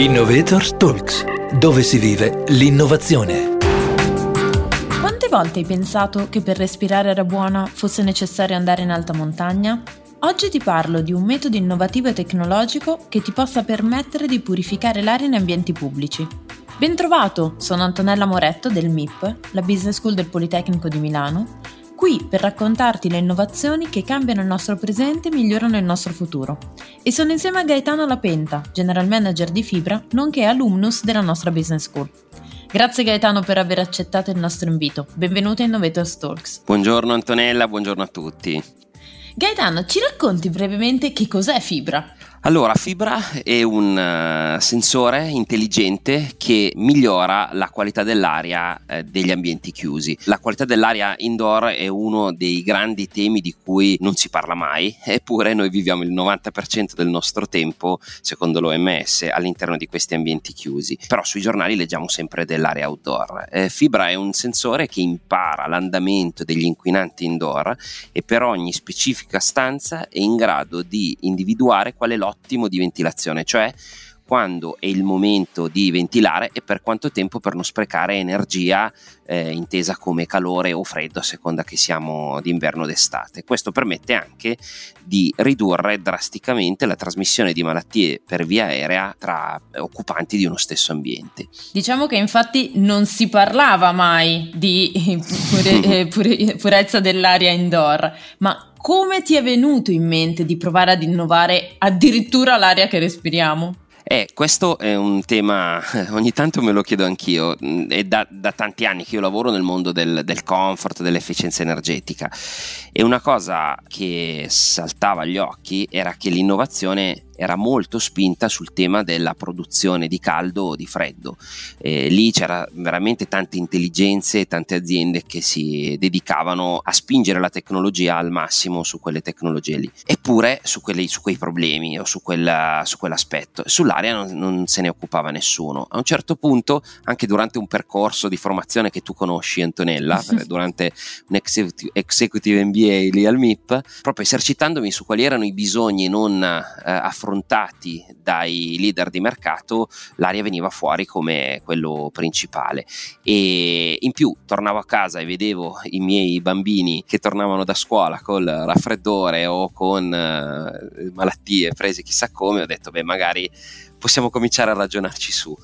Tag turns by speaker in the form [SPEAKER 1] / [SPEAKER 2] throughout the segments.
[SPEAKER 1] Innovators Talks, dove si vive l'innovazione.
[SPEAKER 2] Quante volte hai pensato che per respirare aria buona fosse necessario andare in alta montagna? Oggi ti parlo di un metodo innovativo e tecnologico che ti possa permettere di purificare l'aria in ambienti pubblici. Bentrovato, sono Antonella Moretto del MIP, la Business School del Politecnico di Milano, qui per raccontarti le innovazioni che cambiano il nostro presente e migliorano il nostro futuro. E sono insieme a Gaetano Lapenta, General Manager di Fibra, nonché alumnus della nostra Business School. Grazie Gaetano per aver accettato il nostro invito. Benvenuto a Innovators Talks.
[SPEAKER 3] Buongiorno Antonella, buongiorno a tutti.
[SPEAKER 2] Gaetano, ci racconti brevemente che cos'è Fibra?
[SPEAKER 3] Allora, Fibra è un uh, sensore intelligente che migliora la qualità dell'aria eh, degli ambienti chiusi. La qualità dell'aria indoor è uno dei grandi temi di cui non si parla mai, eppure noi viviamo il 90% del nostro tempo, secondo l'OMS, all'interno di questi ambienti chiusi. Però sui giornali leggiamo sempre dell'aria outdoor. Eh, Fibra è un sensore che impara l'andamento degli inquinanti indoor e per ogni specifica stanza è in grado di individuare qual è l'ottica ottimo di ventilazione, cioè quando è il momento di ventilare e per quanto tempo per non sprecare energia eh, intesa come calore o freddo a seconda che siamo d'inverno o d'estate. Questo permette anche di ridurre drasticamente la trasmissione di malattie per via aerea tra occupanti di uno stesso ambiente.
[SPEAKER 2] Diciamo che infatti non si parlava mai di pure, eh, pure, purezza dell'aria indoor, ma come ti è venuto in mente di provare ad innovare addirittura l'aria che respiriamo?
[SPEAKER 3] Eh, questo è un tema, ogni tanto me lo chiedo anch'io, mm, è da, da tanti anni che io lavoro nel mondo del, del, comfort, dell'efficienza energetica. E una cosa che saltava agli occhi era che l'innovazione era molto spinta sul tema della produzione di caldo o di freddo. Eh, lì c'era veramente tante intelligenze e tante aziende che si dedicavano a spingere la tecnologia al massimo su quelle tecnologie lì. Eppure su, quelli, su quei problemi o su, quella, su quell'aspetto, sull'area non, non, se ne occupava nessuno. A un certo punto, anche durante un percorso di formazione che tu conosci, Antonella, durante un executive, executive MBA lì al MIP, proprio esercitandomi su quali erano i bisogni non eh, affrontati affrontati dai leader di mercato, l'aria veniva fuori come quello principale. E in più tornavo a casa e vedevo i miei bambini che tornavano da scuola col raffreddore o con uh, malattie prese chissà come, ho detto, beh, magari possiamo cominciare a ragionarci su.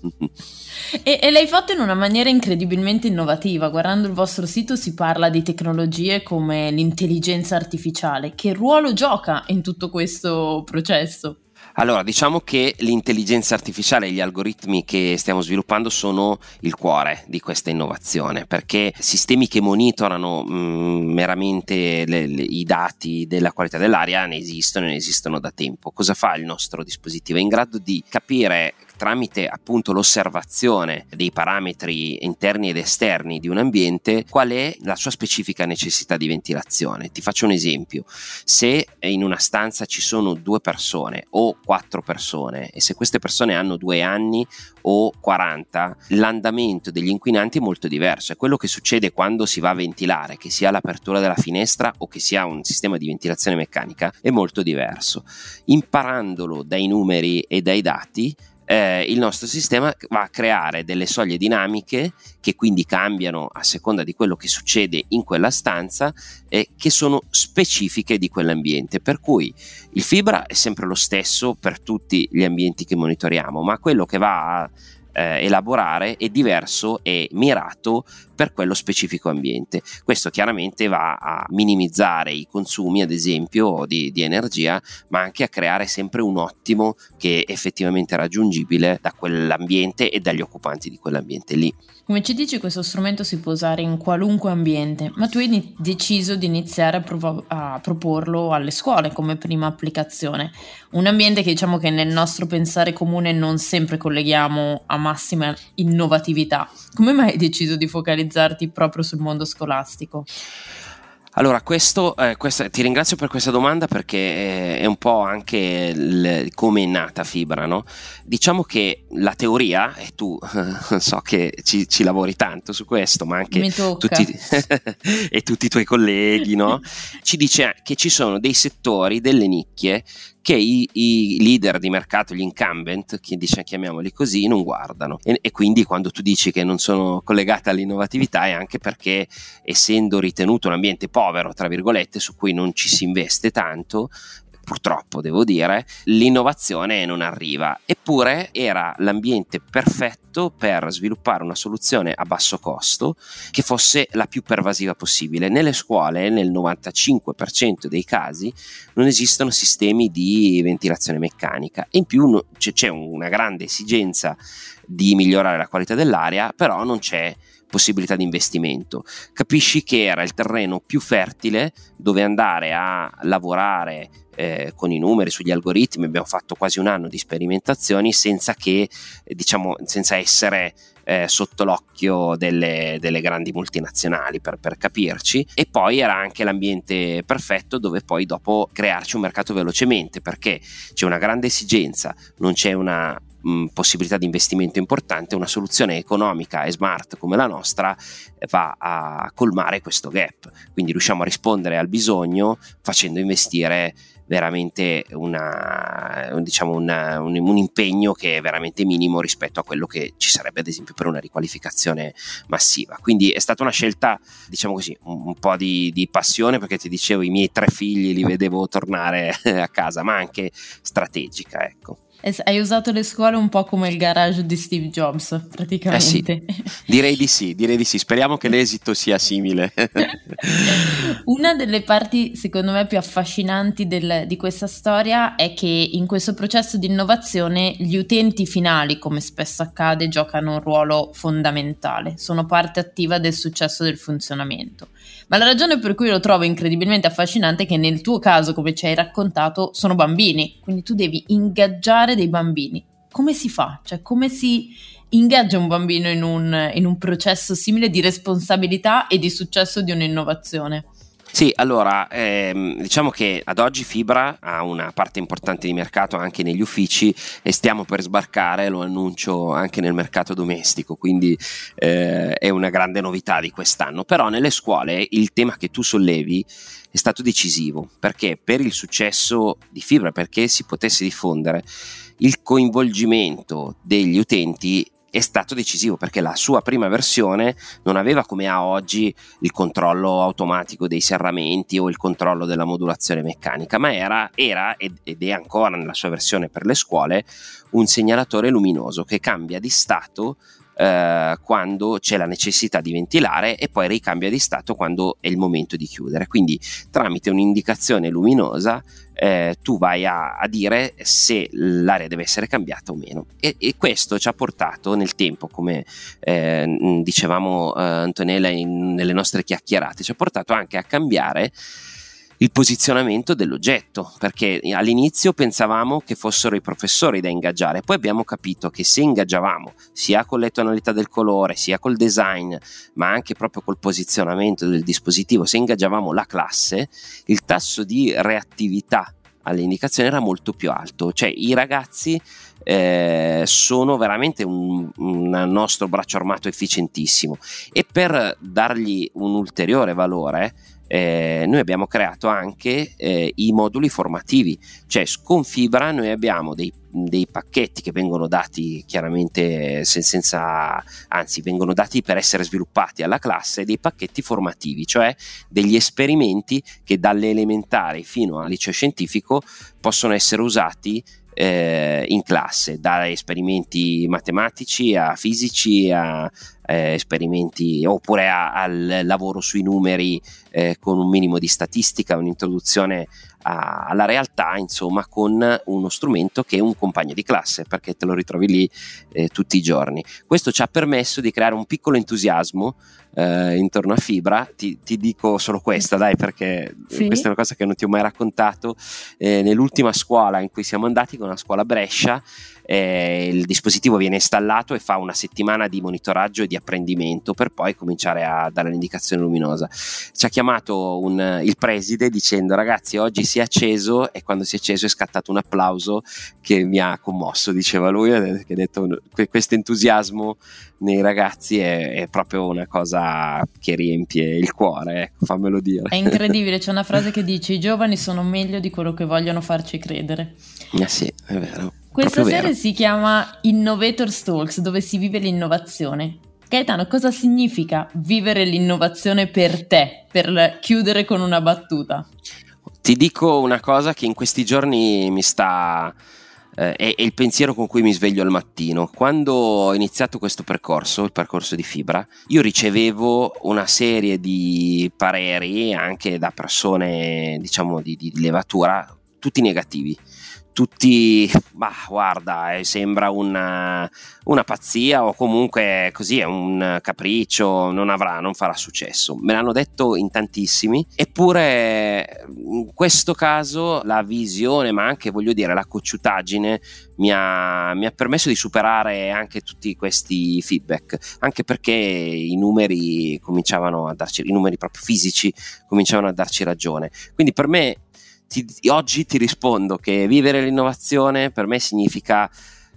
[SPEAKER 2] E, e, l'hai fatto in una maniera incredibilmente innovativa. Guardando il vostro sito si parla di tecnologie come l'intelligenza artificiale. Che ruolo gioca in tutto questo processo?
[SPEAKER 3] Allora, diciamo che l'intelligenza artificiale e gli algoritmi che stiamo sviluppando sono il cuore di questa innovazione, perché sistemi che monitorano mh, mm, meramente le, le, i dati della qualità dell'aria ne esistono e ne esistono da tempo. Cosa fa il nostro dispositivo? È in grado di capire tramite appunto l'osservazione dei parametri interni ed esterni di un ambiente qual è la sua specifica necessità di ventilazione. Ti faccio un esempio, se in una stanza ci sono due persone o quattro persone e se queste persone hanno due anni o 40, l'andamento degli inquinanti è molto diverso. È quello che succede quando si va a ventilare, che sia l'apertura della finestra o che sia un sistema di ventilazione meccanica, è molto diverso. Imparandolo dai numeri e dai dati, eh, il nostro sistema va a creare delle soglie dinamiche che quindi cambiano a seconda di quello che succede in quella stanza e che sono specifiche di quell'ambiente. Per cui il fibra è sempre lo stesso per tutti gli ambienti che monitoriamo, ma quello che va a eh, elaborare è diverso e mirato per quello specifico ambiente. Questo chiaramente va a minimizzare i consumi, ad esempio, di, di energia, ma anche a creare sempre un ottimo che è effettivamente raggiungibile da quell'ambiente e dagli occupanti di quell'ambiente lì.
[SPEAKER 2] Come ci dici, questo strumento si può usare in qualunque ambiente, ma tu hai deciso di iniziare a, prov- a, proporlo alle scuole come prima applicazione. Un ambiente che diciamo che nel nostro pensare comune non sempre colleghiamo a massima innovatività. Come mai hai deciso di focalizzarti proprio sul mondo scolastico?
[SPEAKER 3] Allora, questo, eh, questa, ti ringrazio per questa domanda perché è, è un po' anche il, come è nata Fibra. No? Diciamo che la teoria, e tu so che ci, ci, lavori tanto su questo, ma anche tutti, e tutti i tuoi colleghi, no? ci dice che ci sono dei settori, delle nicchie che i, i, leader di mercato, gli incumbent, che dice, chiamiamoli così, non guardano. E, e, quindi quando tu dici che non sono collegate all'innovatività è anche perché essendo ritenuto un ambiente povero, tra virgolette, su cui non ci si investe tanto, purtroppo devo dire, l'innovazione non arriva. Eppure era l'ambiente perfetto per sviluppare una soluzione a basso costo che fosse la più pervasiva possibile. Nelle scuole, nel 95% dei casi, non esistono sistemi di ventilazione meccanica e in più c'è una grande esigenza di migliorare la qualità dell'aria, però non c'è possibilità di investimento. Capisci che era il terreno più fertile dove andare a lavorare eh, con i numeri, sugli algoritmi, abbiamo fatto quasi un anno di sperimentazioni senza che, eh, diciamo, senza essere eh, sotto l'occhio delle, delle grandi multinazionali per, per, capirci e poi era anche l'ambiente perfetto dove poi dopo crearci un mercato velocemente perché c'è una grande esigenza, non c'è una mh, possibilità di investimento importante, una soluzione economica e smart come la nostra va a colmare questo gap. Quindi riusciamo a rispondere al bisogno facendo investire veramente una, diciamo una, un, un, impegno che è veramente minimo rispetto a quello che ci sarebbe ad esempio per una riqualificazione massiva. Quindi è stata una scelta, diciamo così, un, un po' di, di, passione perché ti dicevo i miei tre figli li vedevo tornare a casa, ma anche strategica, ecco.
[SPEAKER 2] Hai usato le scuole un po' come il garage di Steve Jobs, praticamente.
[SPEAKER 3] Eh sì, direi di sì, direi di sì. Speriamo che l'esito sia simile.
[SPEAKER 2] Una delle parti, secondo me, più affascinanti del, di questa storia è che in questo processo di innovazione gli utenti finali, come spesso accade, giocano un ruolo fondamentale, sono parte attiva del successo del funzionamento. Ma la ragione per cui lo trovo incredibilmente affascinante è che nel tuo caso, come ci hai raccontato, sono bambini, quindi tu devi ingaggiare dei bambini. Come si fa? Cioè, come si ingaggia un bambino in un, in un processo simile di responsabilità e di successo di un'innovazione?
[SPEAKER 3] Sì, allora ehm, diciamo che ad oggi Fibra ha una parte importante di mercato anche negli uffici e stiamo per sbarcare, lo annuncio anche nel mercato domestico, quindi eh, è una grande novità di quest'anno. Però nelle scuole il tema che tu sollevi è stato decisivo perché per il successo di Fibra, perché si potesse diffondere, il coinvolgimento degli utenti è stato decisivo perché la sua prima versione non aveva come ha oggi il controllo automatico dei serramenti o il controllo della modulazione meccanica, ma era, era ed è ancora nella sua versione per le scuole un segnalatore luminoso che cambia di stato eh, quando c'è la necessità di ventilare e poi ricambia di stato quando è il momento di chiudere. Quindi tramite un'indicazione luminosa eh, tu vai a, a, dire se l'aria deve essere cambiata o meno. E, e questo ci ha portato nel tempo, come eh, dicevamo eh, Antonella in, nelle nostre chiacchierate, ci ha portato anche a cambiare il posizionamento dell'oggetto, perché all'inizio pensavamo che fossero i professori da ingaggiare, poi abbiamo capito che se ingaggiavamo sia con le tonalità del colore, sia col design, ma anche proprio col posizionamento del dispositivo, se ingaggiavamo la classe, il tasso di reattività alle indicazioni era molto più alto, cioè i ragazzi eh, sono veramente un, un, nostro braccio armato efficientissimo. E per dargli un ulteriore valore eh, noi abbiamo creato anche eh, i moduli formativi, cioè con Fibra noi abbiamo dei, dei pacchetti che vengono dati chiaramente sen- senza, anzi vengono dati per essere sviluppati alla classe, dei pacchetti formativi, cioè degli esperimenti che dalle elementari fino al liceo scientifico possono essere usati eh, in classe, da esperimenti matematici a fisici a eh, esperimenti oppure a, al lavoro sui numeri eh, con un minimo di statistica, un'introduzione a, alla realtà, insomma, con uno strumento che è un compagno di classe, perché te lo ritrovi lì eh, tutti i giorni. Questo ci ha permesso di creare un piccolo entusiasmo eh, intorno a Fibra. Ti, ti, dico solo questa, dai, perché sì. questa è una cosa che non ti ho mai raccontato. Eh, nell'ultima scuola in cui siamo andati, con la scuola Brescia, eh, il dispositivo viene installato e fa una settimana di monitoraggio e di apprendimento per poi cominciare a dare l'indicazione luminosa. Ci ha chiamato un, il preside dicendo ragazzi oggi si è acceso e quando si è acceso è scattato un applauso che mi ha commosso, diceva lui, che ha detto questo entusiasmo nei ragazzi è, è, proprio una cosa che riempie il cuore, ecco, fammelo dire.
[SPEAKER 2] È incredibile, c'è una frase che dice i giovani sono meglio di quello che vogliono farci credere.
[SPEAKER 3] Eh sì, è vero.
[SPEAKER 2] Questa serie vero. si chiama Innovator Talks, dove si vive l'innovazione. Gaetano, cosa significa vivere l'innovazione per te, per chiudere con una battuta?
[SPEAKER 3] Ti dico una cosa che in questi giorni mi sta eh, è, è, il pensiero con cui mi sveglio al mattino. Quando ho iniziato questo percorso, il percorso di fibra, io ricevevo una serie di pareri anche da persone, diciamo, di, di levatura, tutti negativi tutti, bah, guarda, eh, sembra una, una, pazzia o comunque così è un capriccio, non avrà, non farà successo. Me l'hanno detto in tantissimi, eppure in questo caso la visione, ma anche voglio dire la cocciutaggine mi ha, mi ha permesso di superare anche tutti questi feedback, anche perché i numeri cominciavano a darci, i numeri proprio fisici cominciavano a darci ragione. Quindi per me ti, oggi ti rispondo che vivere l'innovazione per me significa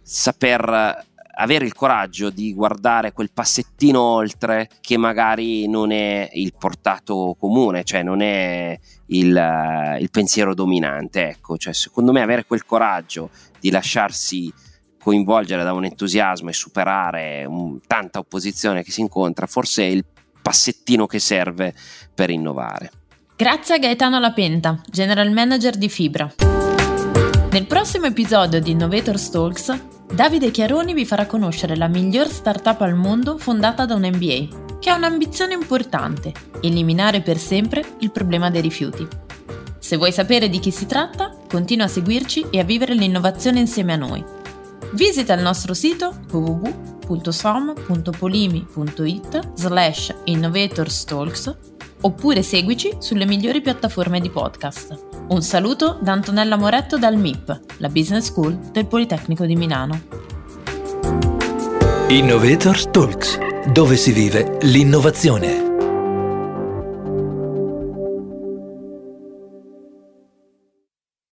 [SPEAKER 3] saper avere il coraggio di guardare quel passettino oltre che magari non è il portato comune, cioè non è il, il pensiero dominante. Ecco, cioè, secondo me avere quel coraggio di lasciarsi coinvolgere da un entusiasmo e superare un, tanta opposizione che si incontra, forse è il passettino che serve per innovare.
[SPEAKER 2] Grazie a Gaetano Lapenta, General Manager di Fibra. Nel prossimo episodio di Innovator Talks, Davide Chiaroni vi farà conoscere la miglior startup al mondo fondata da un MBA, che ha un'ambizione importante, eliminare per sempre il problema dei rifiuti. Se vuoi sapere di chi si tratta, continua a seguirci e a vivere l'innovazione insieme a noi. Visita il nostro sito www.som.polimi.it slash innovatorstalks oppure seguici sulle migliori piattaforme di podcast. Un saluto da Antonella Moretto dal MIP, la Business School del Politecnico di Milano.
[SPEAKER 1] Innovators Talks, dove si vive l'innovazione.